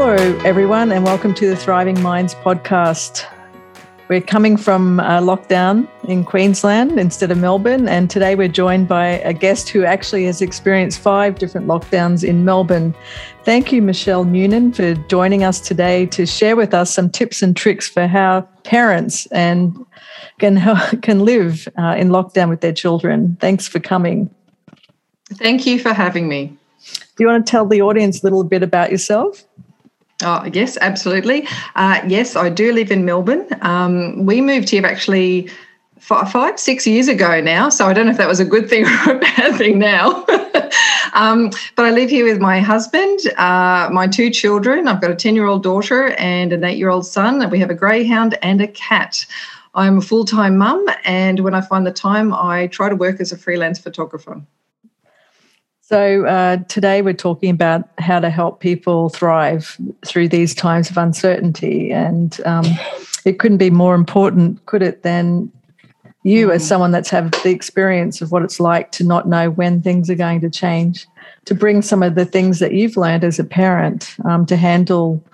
Hello, everyone, and welcome to the Thriving Minds podcast. We're coming from a lockdown in Queensland instead of Melbourne, and today we're joined by a guest who actually has experienced five different lockdowns in Melbourne. Thank you, Michelle Newnan, for joining us today to share with us some tips and tricks for how parents and can can live uh, in lockdown with their children. Thanks for coming. Thank you for having me. Do you want to tell the audience a little bit about yourself? Oh, yes, absolutely. Uh, yes, I do live in Melbourne. Um, we moved here actually five, five, six years ago now. So I don't know if that was a good thing or a bad thing now. um, but I live here with my husband, uh, my two children. I've got a 10 year old daughter and an eight year old son. And we have a greyhound and a cat. I'm a full time mum. And when I find the time, I try to work as a freelance photographer. So, uh, today we're talking about how to help people thrive through these times of uncertainty. And um, it couldn't be more important, could it, than you, as mm. someone that's had the experience of what it's like to not know when things are going to change, to bring some of the things that you've learned as a parent um, to handle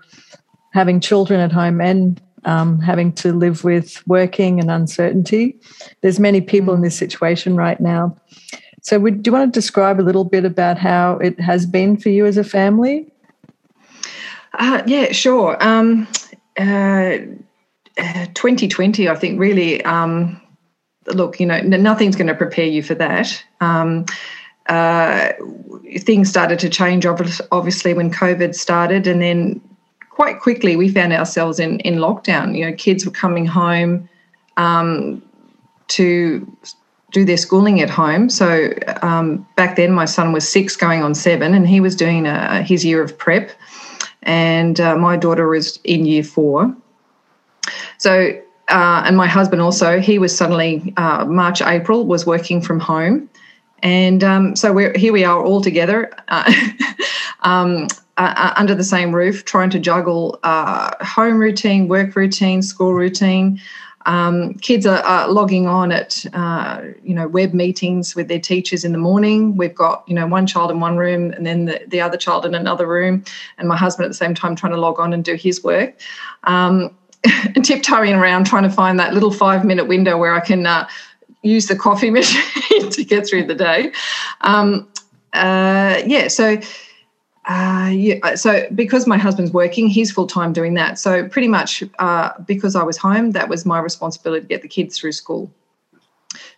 having children at home and um, having to live with working and uncertainty. There's many people in mm. this situation right now. So, would, do you want to describe a little bit about how it has been for you as a family? Uh, yeah, sure. Um, uh, 2020, I think, really. Um, look, you know, nothing's going to prepare you for that. Um, uh, things started to change, obviously, when COVID started, and then quite quickly we found ourselves in in lockdown. You know, kids were coming home um, to do their schooling at home. So um, back then, my son was six, going on seven, and he was doing uh, his year of prep, and uh, my daughter was in year four. So, uh, and my husband also, he was suddenly uh, March, April, was working from home, and um, so we're here. We are all together. Uh, um, uh, under the same roof, trying to juggle home routine, work routine, school routine, um, kids are, are, logging on at uh, you know web meetings with their teachers in the morning. We've got you know one child in one room and then the, the other child in another room, and my husband at the same time trying to log on and do his work. Um, tiptoeing around trying to find that little five minute window where I can uh, use the coffee machine to get through the day. Um, uh, yeah, so uh, yeah, uh, so because my husband's working, he's full time doing that. So pretty much uh, because I was home, that was my responsibility to get the kids through school.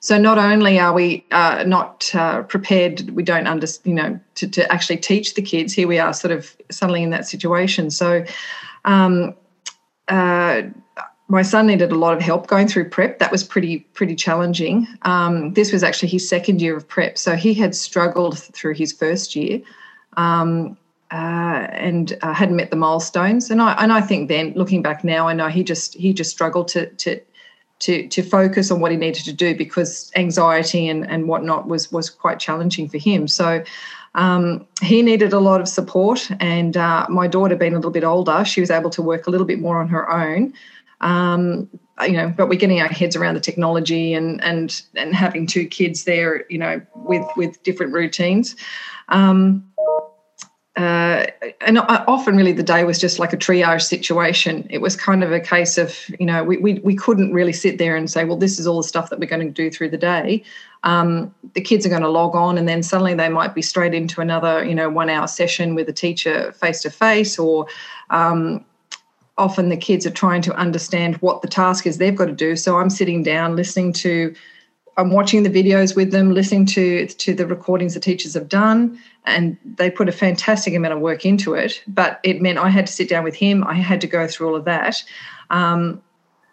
So not only are we uh, not uh, prepared, we don't understand, you know, to, to actually teach the kids. Here we are, sort of suddenly in that situation. So. Um, my son needed a lot of help going through prep. That was pretty pretty challenging. Um, this was actually his second year of prep, so he had struggled through his first year um, uh, and uh, hadn't met the milestones. And I and I think then looking back now, I know he just he just struggled to to to to focus on what he needed to do because anxiety and and whatnot was was quite challenging for him. So. Um, he needed a lot of support, and uh, my daughter, being a little bit older, she was able to work a little bit more on her own. Um, you know, but we're getting our heads around the technology and and and having two kids there, you know, with with different routines. Um, uh, and often really the day was just like a triage situation. It was kind of a case of, you know, we, we, we couldn't really sit there and say, well, this is all the stuff that we're going to do through the day. Um, the kids are going to log on and then suddenly they might be straight into another, you know, one hour session with a teacher face to face or um, often the kids are trying to understand what the task is they've got to do. So I'm sitting down listening to I'm watching the videos with them, listening to to the recordings the teachers have done, and they put a fantastic amount of work into it. But it meant I had to sit down with him. I had to go through all of that. Um,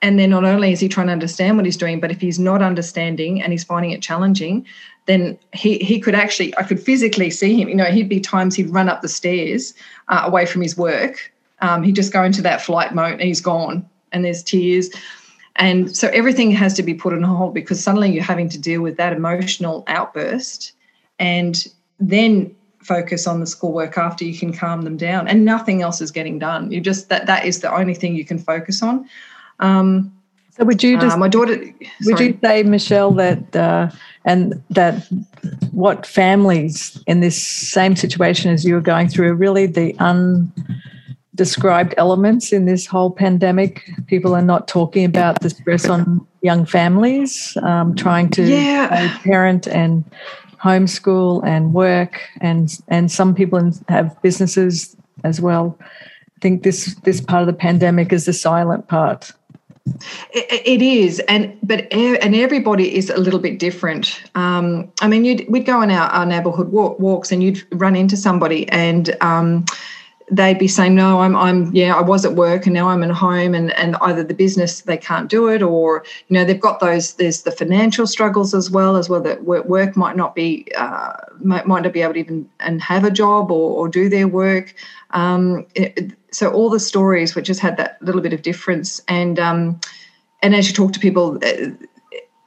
and then not only is he trying to understand what he's doing, but if he's not understanding and he's finding it challenging, then he he could actually I could physically see him. You know, he'd be times he'd run up the stairs uh, away from his work. Um, he'd just go into that flight mode and he's gone, and there's tears and so everything has to be put on hold because suddenly you're having to deal with that emotional outburst and then focus on the schoolwork after you can calm them down and nothing else is getting done. You just that that is the only thing you can focus on. Um, so would you just uh, my daughter sorry. would you say Michelle that uh, and that what families in this same situation as you are going through are really the undescribed elements in this whole pandemic. People are not talking about the stress on young families, um, trying to yeah. parent and homeschool and work, and and some people have businesses as well. I think this this part of the pandemic is the silent part. It is, and but and everybody is a little bit different. Um, I mean, you'd, we'd go on our, our neighbourhood walk, walks, and you'd run into somebody, and um, they'd be saying, "No, I'm, I'm, yeah, I was at work, and now I'm at home, and and either the business they can't do it, or you know they've got those. There's the financial struggles as well, as well that work, might not be, uh, might, might not be able to even and have a job or, or do their work. Um, it, so all the stories which has had that little bit of difference and um, and as you talk to people uh,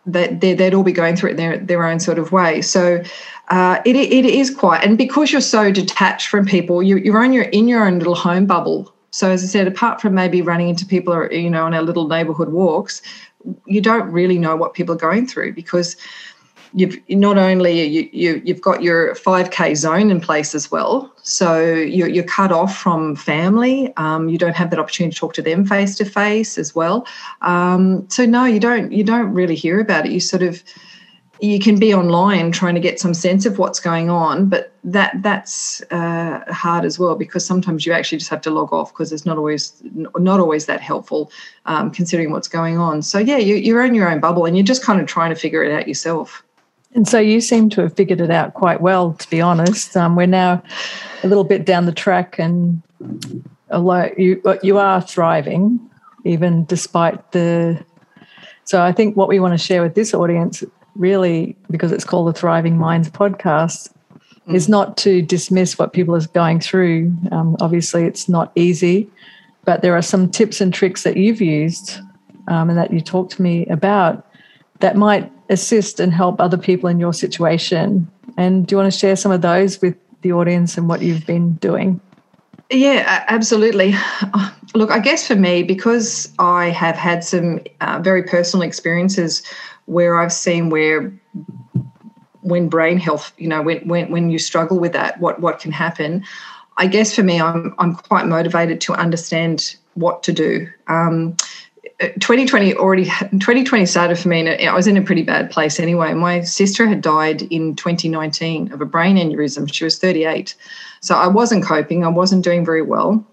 they, would all be going through it in their, their own sort of way so uh, it, it is quite and because you're so detached from people you, you're on your in your own little home bubble. So as i said apart from maybe running into people or you know on our little neighborhood walks you don't really know what people are going through because you've not only you, you you've got your 5k zone in place as well. So you're, you're cut off from family. Um, you don't have that opportunity to talk to them face to face as well. Um, so no you don't you don't really hear about it. You sort of you can be online trying to get some sense of what's going on but that that's uh, hard as well because sometimes you actually just have to log off because it's not always not always that helpful um, considering what's going on so yeah you, you're in your own bubble and you're just kind of trying to figure it out yourself and so you seem to have figured it out quite well, to be honest. Um, we're now a little bit down the track, and although you you are thriving, even despite the. So I think what we want to share with this audience, really, because it's called the Thriving Minds podcast, mm. is not to dismiss what people are going through. Um, obviously, it's not easy, but there are some tips and tricks that you've used um, and that you talked to me about that might assist and help other people in your situation. And do you want to share some of those with the audience and what you've been doing? Yeah, absolutely. Look, I guess for me, because I have had some uh, very personal experiences where I've seen where when brain health, you know, when when when you struggle with that, what what can happen. I guess for me, I'm I'm quite motivated to understand what to do. Um, 2020 already 2020 started for me and I was in a pretty bad place anyway. My sister had died in 2019 of a brain aneurysm. She was 38. So I wasn't coping. I wasn't doing very well.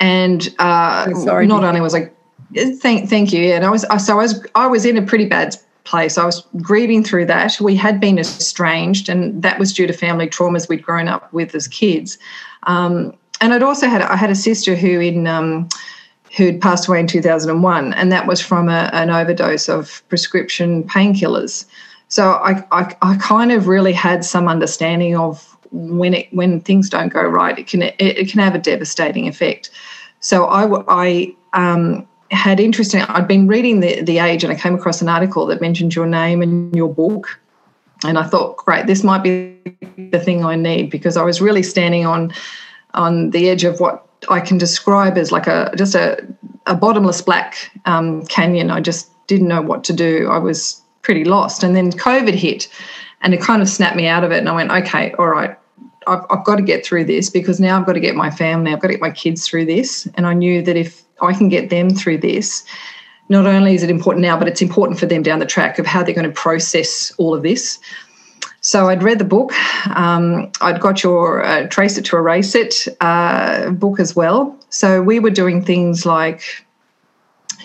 And uh, sorry, not only was I thank thank you. And I was so I was I was in a pretty bad place. I was grieving through that. We had been estranged, and that was due to family traumas we'd grown up with as kids. Um, and I'd also had I had a sister who in um, who'd passed away in 2001, and that was from a, an overdose of prescription painkillers. So I, I, I, kind of really had some understanding of when it when things don't go right, it can it, it can have a devastating effect. So I, I um, had interesting. I'd been reading the the Age, and I came across an article that mentioned your name and your book, and I thought, great, this might be the thing I need because I was really standing on on the edge of what I can describe as like a just a, a bottomless black um, canyon. I just didn't know what to do. I was pretty lost. And then COVID hit and it kind of snapped me out of it. And I went, okay, all right, I've, I've got to get through this because now I've got to get my family, I've got to get my kids through this. And I knew that if I can get them through this, not only is it important now, but it's important for them down the track of how they're going to process all of this. So I'd read the book. Um, I'd got your uh, Trace It to Erase It uh, book as well. So we were doing things like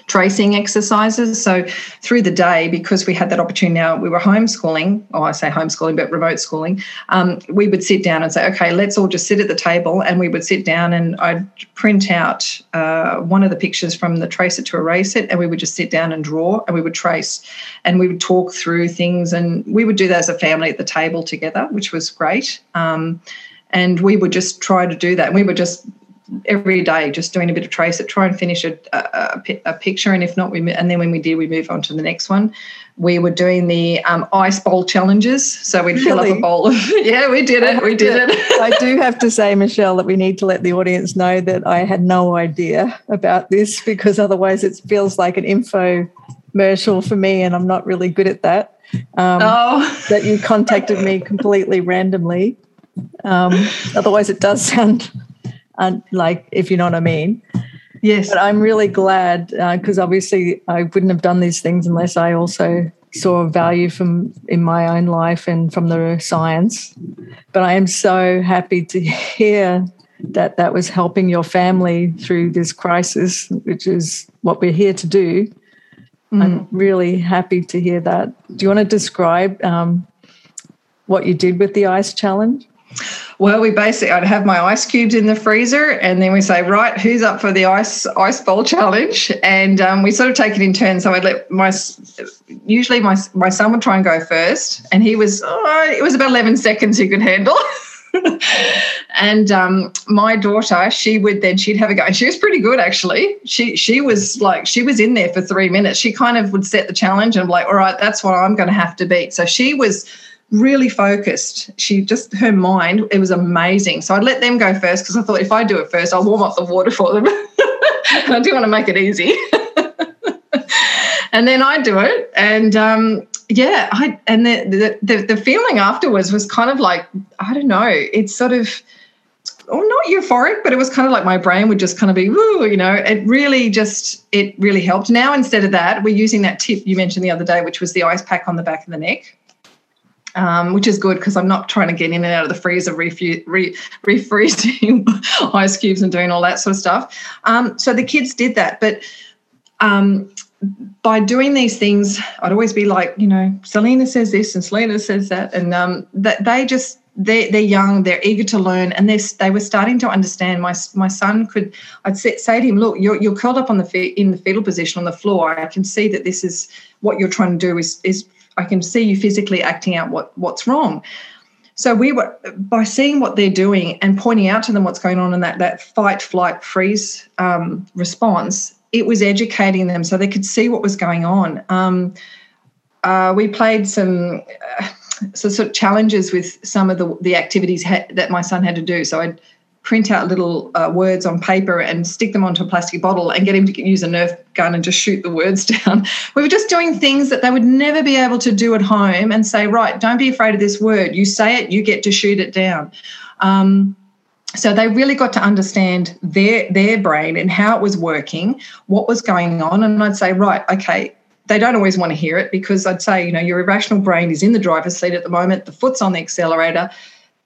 tracing exercises. So through the day, because we had that opportunity now, we were homeschooling, or I say homeschooling, but remote schooling, um, we would sit down and say, okay, let's all just sit at the table. And we would sit down and I'd print out uh, one of the pictures from the Trace It to Erase It, and we would just sit down and draw and we would trace and we would talk through things. And we would do that as a family at the table together, which was great. Um, and we would just try to do that. And we would just every day just doing a bit of trace it try and finish a, a, a, picture and if not we and then when we did we move on to the next one we were doing the um, ice bowl challenges so we'd really? fill up a bowl of yeah we did it we did it i do have to say michelle that we need to let the audience know that i had no idea about this because otherwise it feels like an info commercial for me and i'm not really good at that um, oh. that you contacted me completely randomly um, otherwise it does sound and like if you know what I mean. Yes. But I'm really glad because uh, obviously I wouldn't have done these things unless I also saw value from in my own life and from the science. But I am so happy to hear that that was helping your family through this crisis, which is what we're here to do. Mm. I'm really happy to hear that. Do you want to describe um, what you did with the ice challenge? Well, we basically I'd have my ice cubes in the freezer, and then we say, right, who's up for the ice ice bowl challenge? And um, we sort of take it in turns. So I'd let my usually my my son would try and go first, and he was oh, it was about eleven seconds he could handle. and um, my daughter, she would then she'd have a go, and she was pretty good actually. She she was like she was in there for three minutes. She kind of would set the challenge and like, all right, that's what I'm going to have to beat. So she was really focused. She just, her mind, it was amazing. So I'd let them go first because I thought if I do it first, I'll warm up the water for them. and I do want to make it easy. and then I do it. And um, yeah, I, and the, the, the feeling afterwards was kind of like, I don't know, it's sort of, not euphoric, but it was kind of like my brain would just kind of be, woo, you know, it really just, it really helped. Now, instead of that, we're using that tip you mentioned the other day, which was the ice pack on the back of the neck um, which is good because I'm not trying to get in and out of the freezer, refu- re- refreezing ice cubes and doing all that sort of stuff. Um, so the kids did that, but um, by doing these things, I'd always be like, you know, Selena says this and Selena says that, and um, that they just they're, they're young, they're eager to learn, and they they were starting to understand. My my son could, I'd say, say to him, look, you're you're curled up on the fe- in the fetal position on the floor. I can see that this is what you're trying to do is is I can see you physically acting out what what's wrong. So we were by seeing what they're doing and pointing out to them what's going on in that that fight, flight, freeze um, response. It was educating them so they could see what was going on. Um, uh, we played some uh, so sort of challenges with some of the the activities ha- that my son had to do. So I'd print out little uh, words on paper and stick them onto a plastic bottle and get him to use a Nerf gun and just shoot the words down. We were just doing things that they would never be able to do at home and say, right, don't be afraid of this word. You say it, you get to shoot it down. Um, so they really got to understand their their brain and how it was working, what was going on, and I'd say, right, okay. They don't always want to hear it because I'd say, you know, your irrational brain is in the driver's seat at the moment, the foot's on the accelerator,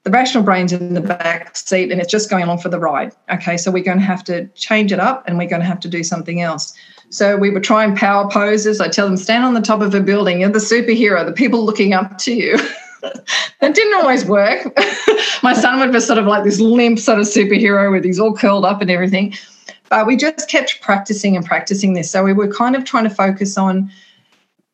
the rational brain's in the back seat and it's just going along for the ride. Okay, so we're going to have to change it up and we're going to have to do something else. So we were trying power poses. I tell them, stand on the top of a building. You're the superhero, the people looking up to you. that didn't always work. My son would be sort of like this limp sort of superhero with he's all curled up and everything. But we just kept practicing and practicing this. So we were kind of trying to focus on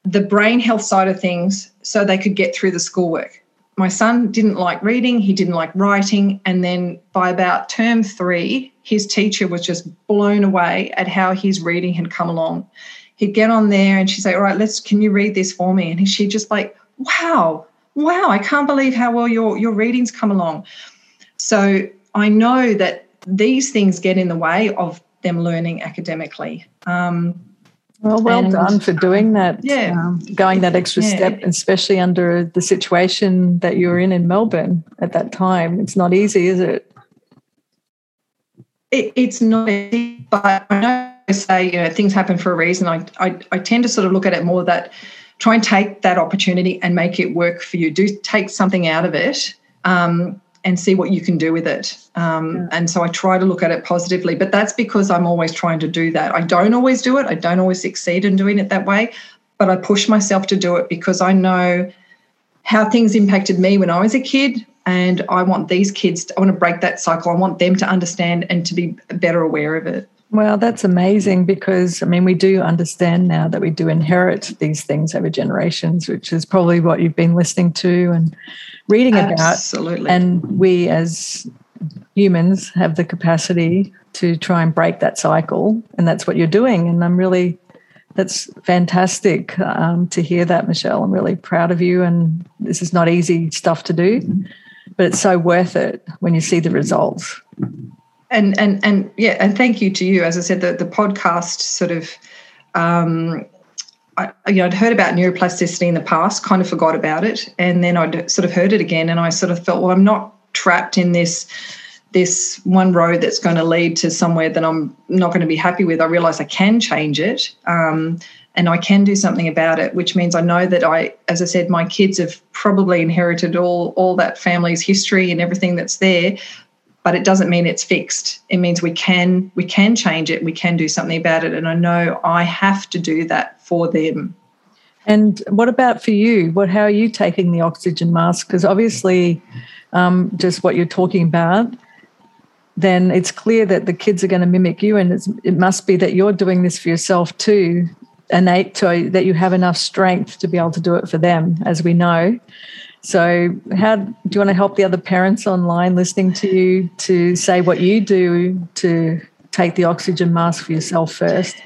the brain health side of things so they could get through the schoolwork my son didn't like reading, he didn't like writing. And then by about term three, his teacher was just blown away at how his reading had come along. He'd get on there and she'd say, All right, let's, can you read this for me? And she'd just like, Wow, wow, I can't believe how well your, your readings come along. So I know that these things get in the way of them learning academically. Um, well, well and, done for doing that. Yeah. Um, going that extra yeah. step, especially under the situation that you were in in Melbourne at that time. It's not easy, is it? it it's not easy, but I know I say, you know, things happen for a reason. I, I, I tend to sort of look at it more that try and take that opportunity and make it work for you. Do take something out of it. Um, and see what you can do with it. Um, yeah. And so I try to look at it positively, but that's because I'm always trying to do that. I don't always do it, I don't always succeed in doing it that way, but I push myself to do it because I know how things impacted me when I was a kid. And I want these kids, to, I want to break that cycle. I want them to understand and to be better aware of it. Well, that's amazing because I mean, we do understand now that we do inherit these things over generations, which is probably what you've been listening to and reading about. Absolutely. And we as humans have the capacity to try and break that cycle. And that's what you're doing. And I'm really, that's fantastic um, to hear that, Michelle. I'm really proud of you. And this is not easy stuff to do, but it's so worth it when you see the results. And, and, and yeah, and thank you to you. As I said, the, the podcast sort of um, I, you know, I'd heard about neuroplasticity in the past, kind of forgot about it, and then I'd sort of heard it again, and I sort of felt, well, I'm not trapped in this this one road that's going to lead to somewhere that I'm not going to be happy with, I realize I can change it. Um, and I can do something about it, which means I know that I, as I said, my kids have probably inherited all all that family's history and everything that's there, but it doesn't mean it's fixed. It means we can we can change it, we can do something about it, and I know I have to do that for them. And what about for you? What how are you taking the oxygen mask? Because obviously, um, just what you're talking about, then it's clear that the kids are going to mimic you, and it must be that you're doing this for yourself too, innate to that you have enough strength to be able to do it for them, as we know. So, how do you want to help the other parents online listening to you to say what you do to take the oxygen mask for yourself first?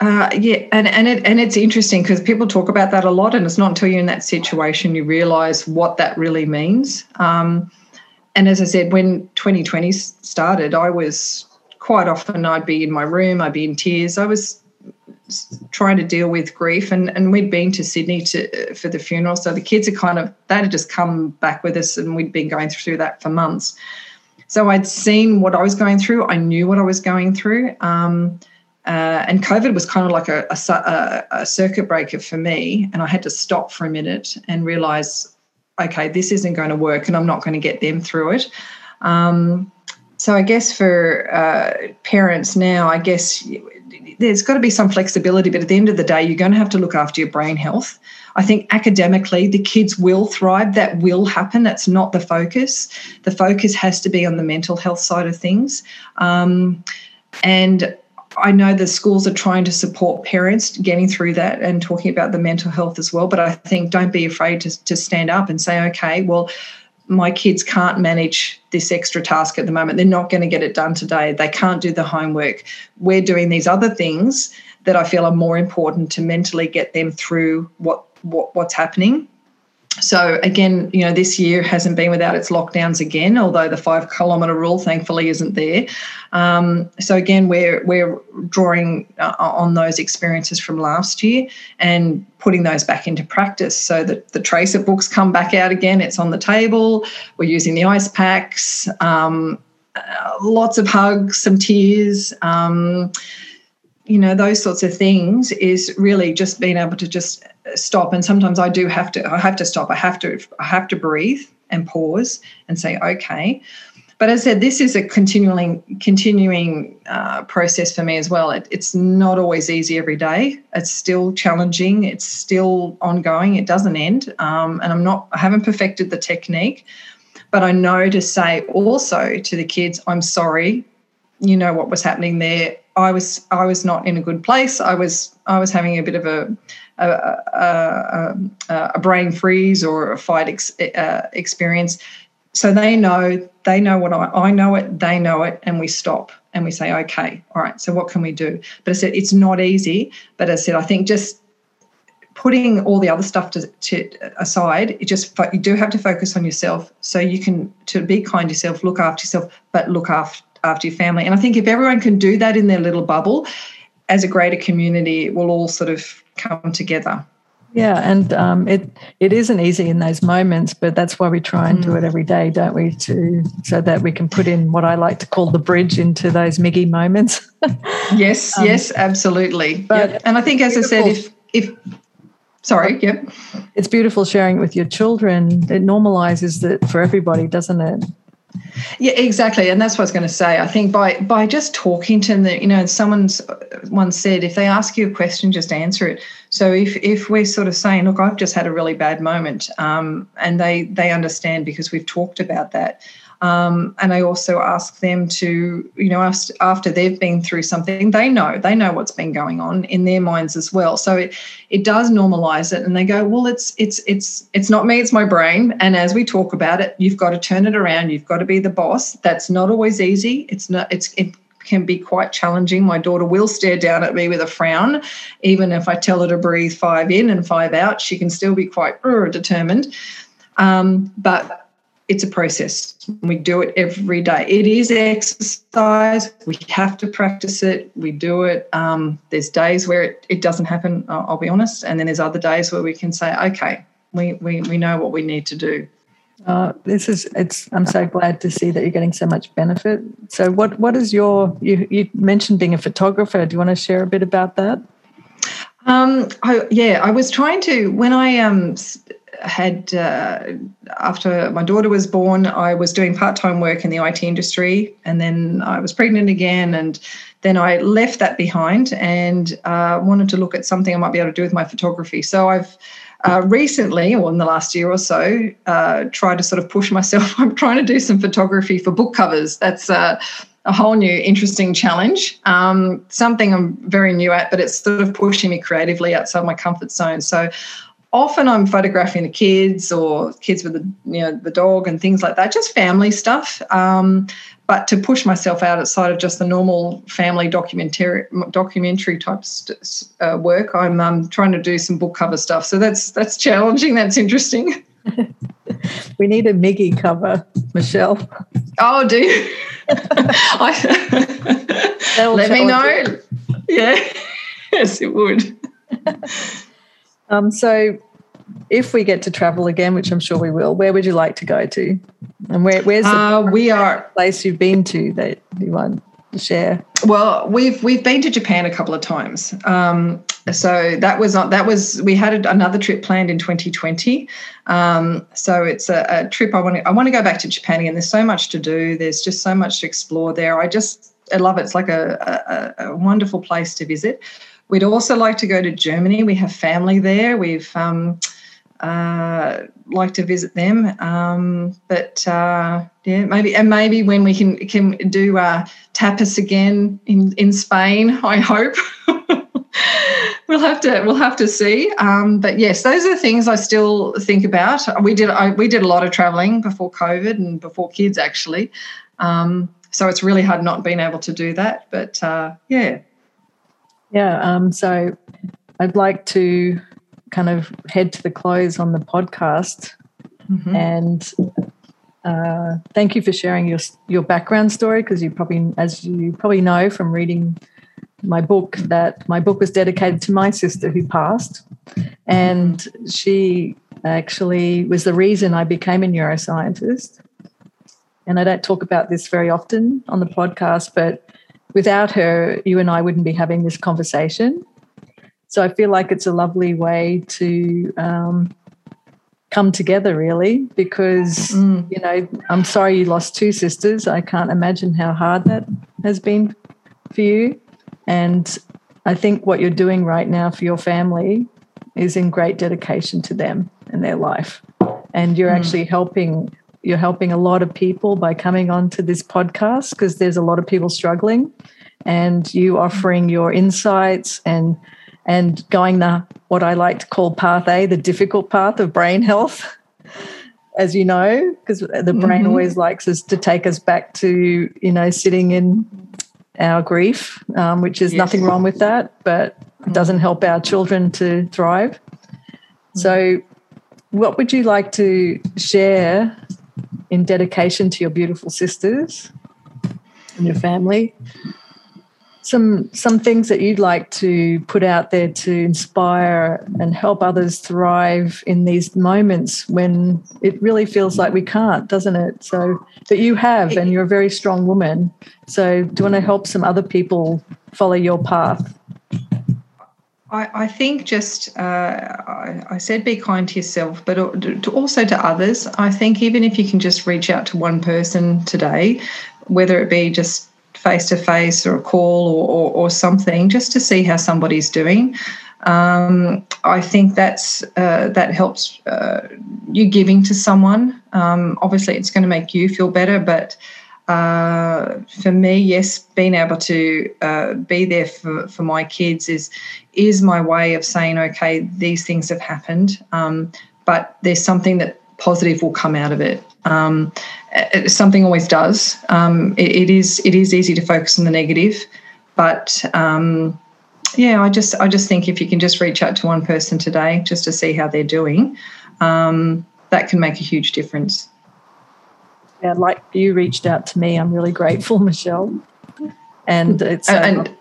Uh, yeah, and and it and it's interesting because people talk about that a lot, and it's not until you're in that situation you realise what that really means. Um, and as I said, when 2020 started, I was quite often I'd be in my room, I'd be in tears. I was trying to deal with grief, and and we'd been to Sydney to for the funeral, so the kids had kind of they had just come back with us, and we'd been going through that for months. So I'd seen what I was going through. I knew what I was going through. Um, uh, and COVID was kind of like a, a, a, circuit breaker for me. And I had to stop for a minute and realize, okay, this isn't going to work and I'm not going to get them through it. Um, so I guess for uh, parents now, I guess there's got to be some flexibility, but at the end of the day, you're going to have to look after your brain health. I think academically, the kids will thrive. That will happen. That's not the focus. The focus has to be on the mental health side of things. Um, and I know the schools are trying to support parents getting through that and talking about the mental health as well. But I think don't be afraid to, to stand up and say, okay, well, my kids can't manage this extra task at the moment. They're not going to get it done today. They can't do the homework. We're doing these other things that I feel are more important to mentally get them through what, what what's happening so again, you know, this year hasn't been without its lockdowns again, although the five kilometre rule thankfully isn't there. Um, so again, we're we're drawing uh, on those experiences from last year and putting those back into practice. So that the tracer books come back out again. It's on the table. We're using the ice packs. Um, uh, lots of hugs, some tears. Um, you know those sorts of things is really just being able to just stop and sometimes i do have to i have to stop. I have to i have to breathe and pause and say okay. But as i said this is a continuing continuing uh, process for me as well. It, it's not always easy every day. It's still challenging. It's still ongoing. It doesn't end. Um, and i'm not i haven't perfected the technique but i know to say also to the kids i'm sorry. You know what was happening there. I was I was not in a good place. I was I was having a bit of a a, a, a, a brain freeze or a fight ex, uh, experience. So they know they know what I I know it. They know it, and we stop and we say, okay, all right. So what can we do? But I said it's not easy. But I said I think just putting all the other stuff to, to aside, it just you do have to focus on yourself. So you can to be kind to yourself, look after yourself, but look after after your family. And I think if everyone can do that in their little bubble, as a greater community, it will all sort of come together. Yeah, and um, it it isn't easy in those moments, but that's why we try and mm. do it every day, don't we? To so that we can put in what I like to call the bridge into those Miggy moments. yes, um, yes, absolutely. But yep. and I think, as beautiful. I said, if if sorry, yep, it's beautiful sharing it with your children. It normalizes it for everybody, doesn't it? Yeah, exactly, and that's what I was going to say. I think by by just talking to them, you know, someone's once said, if they ask you a question, just answer it. So if if we're sort of saying, look, I've just had a really bad moment, um, and they they understand because we've talked about that. Um, and I also ask them to, you know, after they've been through something, they know they know what's been going on in their minds as well. So it it does normalize it, and they go, well, it's it's it's it's not me, it's my brain. And as we talk about it, you've got to turn it around. You've got to be the boss. That's not always easy. It's not. It's it can be quite challenging. My daughter will stare down at me with a frown, even if I tell her to breathe five in and five out. She can still be quite uh, determined. Um, but it's a process. We do it every day. It is exercise. We have to practice it. We do it. Um, there's days where it, it doesn't happen, I'll, I'll, be honest. And then there's other days where we can say, okay, we, we, we know what we need to do. Uh, this is it's. I'm so glad to see that you're getting so much benefit. So, what what is your? You you mentioned being a photographer. Do you want to share a bit about that? Um, I, yeah, I was trying to when I um had uh, after my daughter was born, I was doing part time work in the IT industry, and then I was pregnant again, and then I left that behind and uh, wanted to look at something I might be able to do with my photography. So I've uh, recently, or in the last year or so, uh, tried to sort of push myself. I'm trying to do some photography for book covers. That's uh, a whole new interesting challenge. Um, something I'm very new at, but it's sort of pushing me creatively outside my comfort zone. So often I'm photographing the kids or kids with the you know the dog and things like that, just family stuff. Um, but to push myself out outside of just the normal family documentary documentary type uh, work, I'm um, trying to do some book cover stuff. So that's that's challenging. That's interesting. we need a Miggy cover, Michelle. Oh, do you? I, let me know. Yeah, yes, it would. Um, so, if we get to travel again, which I'm sure we will, where would you like to go to? And where, where's the uh, we are place you've been to that you want to share? Well, we've we've been to Japan a couple of times. Um, so that was not that was we had another trip planned in 2020. Um, so it's a, a trip I want to I want to go back to Japan again. There's so much to do. There's just so much to explore there. I just I love it. It's like a, a, a wonderful place to visit. We'd also like to go to Germany. We have family there. We've um, uh, like to visit them. Um, but uh, yeah, maybe and maybe when we can can do uh, tapas again in in Spain. I hope. we'll have to we'll have to see. Um, but yes, those are the things I still think about. We did I, we did a lot of traveling before COVID and before kids actually. Um, so it's really hard not being able to do that. But uh, yeah, yeah. Um, so I'd like to kind of head to the close on the podcast. Mm-hmm. And uh, thank you for sharing your your background story because you probably, as you probably know from reading my book, that my book was dedicated to my sister who passed, and she actually was the reason I became a neuroscientist. And I don't talk about this very often on the podcast, but without her, you and I wouldn't be having this conversation. So I feel like it's a lovely way to um, come together, really, because, mm. you know, I'm sorry you lost two sisters. I can't imagine how hard that has been for you. And I think what you're doing right now for your family is in great dedication to them and their life. And you're mm. actually helping you're helping a lot of people by coming onto this podcast because there's a lot of people struggling and you offering your insights and and going the what I like to call path A, the difficult path of brain health, as you know, because the brain mm-hmm. always likes us to take us back to you know sitting in our grief, um, which is yes. nothing wrong with that, but it doesn't help our children to thrive. Mm-hmm. So, what would you like to share in dedication to your beautiful sisters and your family? Some some things that you'd like to put out there to inspire and help others thrive in these moments when it really feels like we can't, doesn't it? So that you have, and you're a very strong woman. So do you want to help some other people follow your path? I, think just uh, I, said be kind to yourself, but also to others. I think even if you can just reach out to one person today, whether it be just face to face or a call or, or, or, something, just to see how somebody's doing. Um, I think that's uh, that helps uh, you giving to someone. Um, obviously, it's going to make you feel better, but uh, for me, yes, being able to uh, be there for, for my kids is is my way of saying, okay, these things have happened, um, but there's something that positive will come out of it. Um, something always does. Um, it, it is it is easy to focus on the negative, but um, yeah, I just I just think if you can just reach out to one person today just to see how they're doing, um, that can make a huge difference yeah, like you reached out to me. I'm really grateful, Michelle. And it's uh, and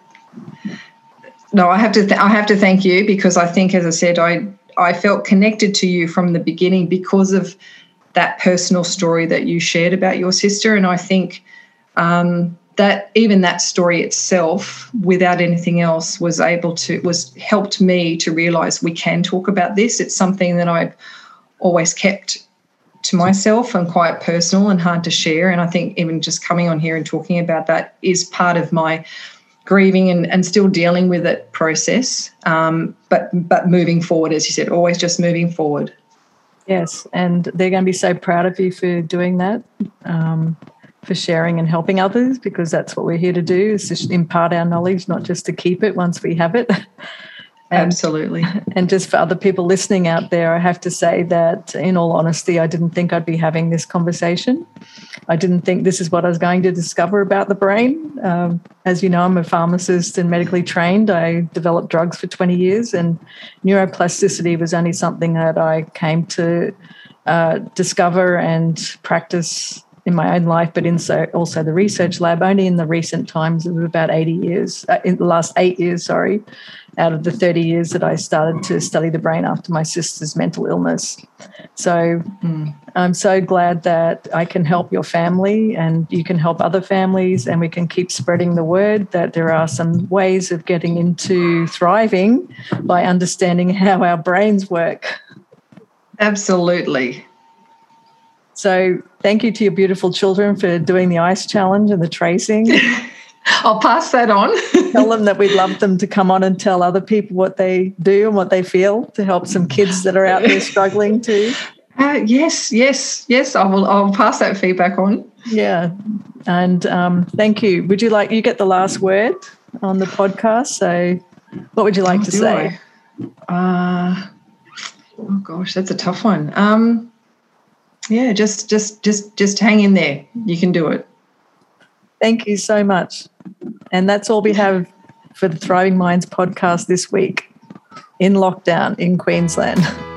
no, I have to th- I have to thank you because I think, as I said, I I felt connected to you from the beginning because of that personal story that you shared about your sister. And I think um, that even that story itself, without anything else, was able to was helped me to realize we can talk about this. It's something that I've always kept to myself and quite personal and hard to share. And I think even just coming on here and talking about that is part of my grieving and, and still dealing with it process. Um, but but moving forward, as you said, always just moving forward. Yes, and they're going to be so proud of you for doing that, um, for sharing and helping others, because that's what we're here to do: is to impart our knowledge, not just to keep it once we have it. And, Absolutely. And just for other people listening out there, I have to say that, in all honesty, I didn't think I'd be having this conversation. I didn't think this is what I was going to discover about the brain. Um, as you know, I'm a pharmacist and medically trained. I developed drugs for 20 years, and neuroplasticity was only something that I came to uh, discover and practice in my own life, but in so also the research lab only in the recent times of about 80 years, uh, in the last eight years, sorry, out of the 30 years that I started to study the brain after my sister's mental illness. So mm. I'm so glad that I can help your family and you can help other families, and we can keep spreading the word that there are some ways of getting into thriving by understanding how our brains work. Absolutely. So thank you to your beautiful children for doing the ice challenge and the tracing. I'll pass that on. tell them that we'd love them to come on and tell other people what they do and what they feel to help some kids that are out there struggling too. Uh, yes, yes, yes. I will. I'll pass that feedback on. Yeah, and um, thank you. Would you like you get the last word on the podcast? So, what would you like oh, to say? Uh, oh gosh, that's a tough one. Um, yeah, just just just just hang in there. You can do it. Thank you so much. And that's all we have for the Thriving Minds podcast this week in lockdown in Queensland.